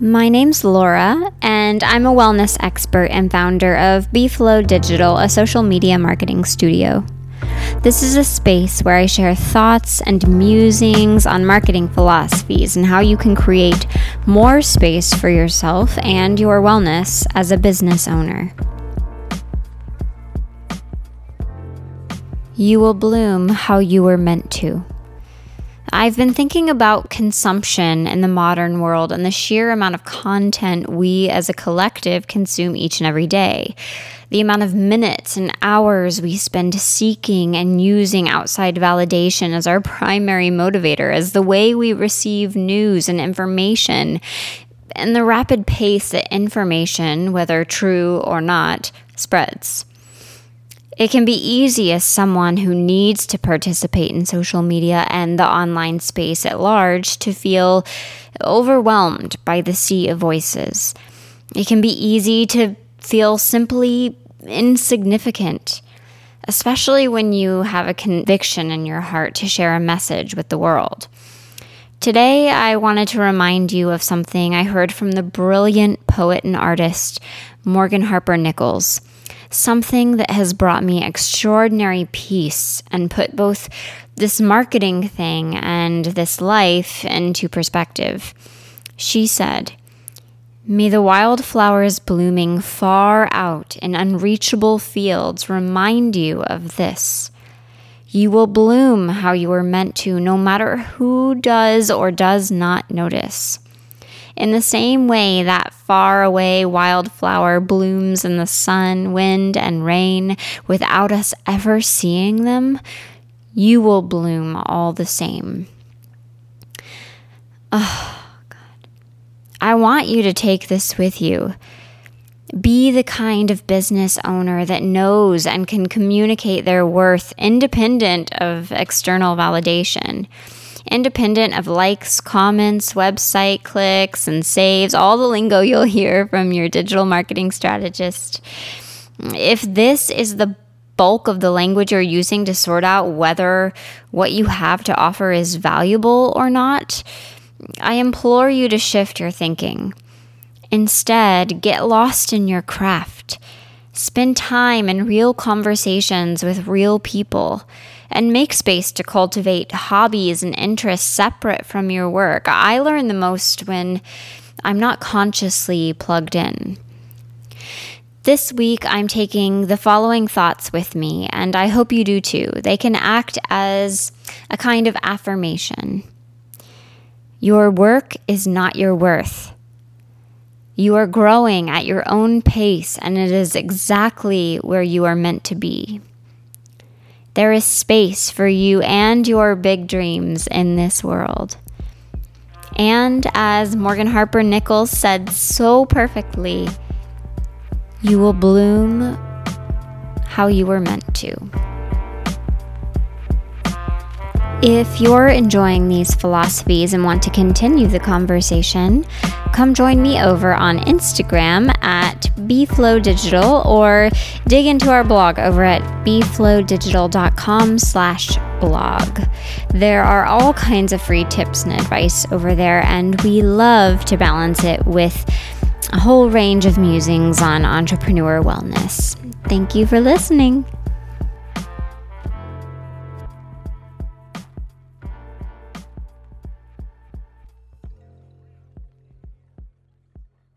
My name's Laura, and I'm a wellness expert and founder of BeFlow Digital, a social media marketing studio. This is a space where I share thoughts and musings on marketing philosophies and how you can create more space for yourself and your wellness as a business owner. You will bloom how you were meant to. I've been thinking about consumption in the modern world and the sheer amount of content we as a collective consume each and every day. The amount of minutes and hours we spend seeking and using outside validation as our primary motivator, as the way we receive news and information, and the rapid pace that information, whether true or not, spreads. It can be easy as someone who needs to participate in social media and the online space at large to feel overwhelmed by the sea of voices. It can be easy to feel simply insignificant, especially when you have a conviction in your heart to share a message with the world. Today, I wanted to remind you of something I heard from the brilliant poet and artist Morgan Harper Nichols something that has brought me extraordinary peace and put both this marketing thing and this life into perspective. She said, May the wildflowers blooming far out in unreachable fields remind you of this. You will bloom how you were meant to, no matter who does or does not notice. In the same way that faraway wildflower blooms in the sun, wind, and rain without us ever seeing them, you will bloom all the same. Oh, God. I want you to take this with you. Be the kind of business owner that knows and can communicate their worth independent of external validation independent of likes, comments, website clicks, and saves, all the lingo you'll hear from your digital marketing strategist. If this is the bulk of the language you're using to sort out whether what you have to offer is valuable or not, I implore you to shift your thinking. Instead, get lost in your craft. Spend time in real conversations with real people and make space to cultivate hobbies and interests separate from your work. I learn the most when I'm not consciously plugged in. This week, I'm taking the following thoughts with me, and I hope you do too. They can act as a kind of affirmation. Your work is not your worth. You are growing at your own pace, and it is exactly where you are meant to be. There is space for you and your big dreams in this world. And as Morgan Harper Nichols said so perfectly, you will bloom how you were meant to. If you're enjoying these philosophies and want to continue the conversation, come join me over on Instagram at bflowdigital or dig into our blog over at bflowdigital.com slash blog. There are all kinds of free tips and advice over there, and we love to balance it with a whole range of musings on entrepreneur wellness. Thank you for listening.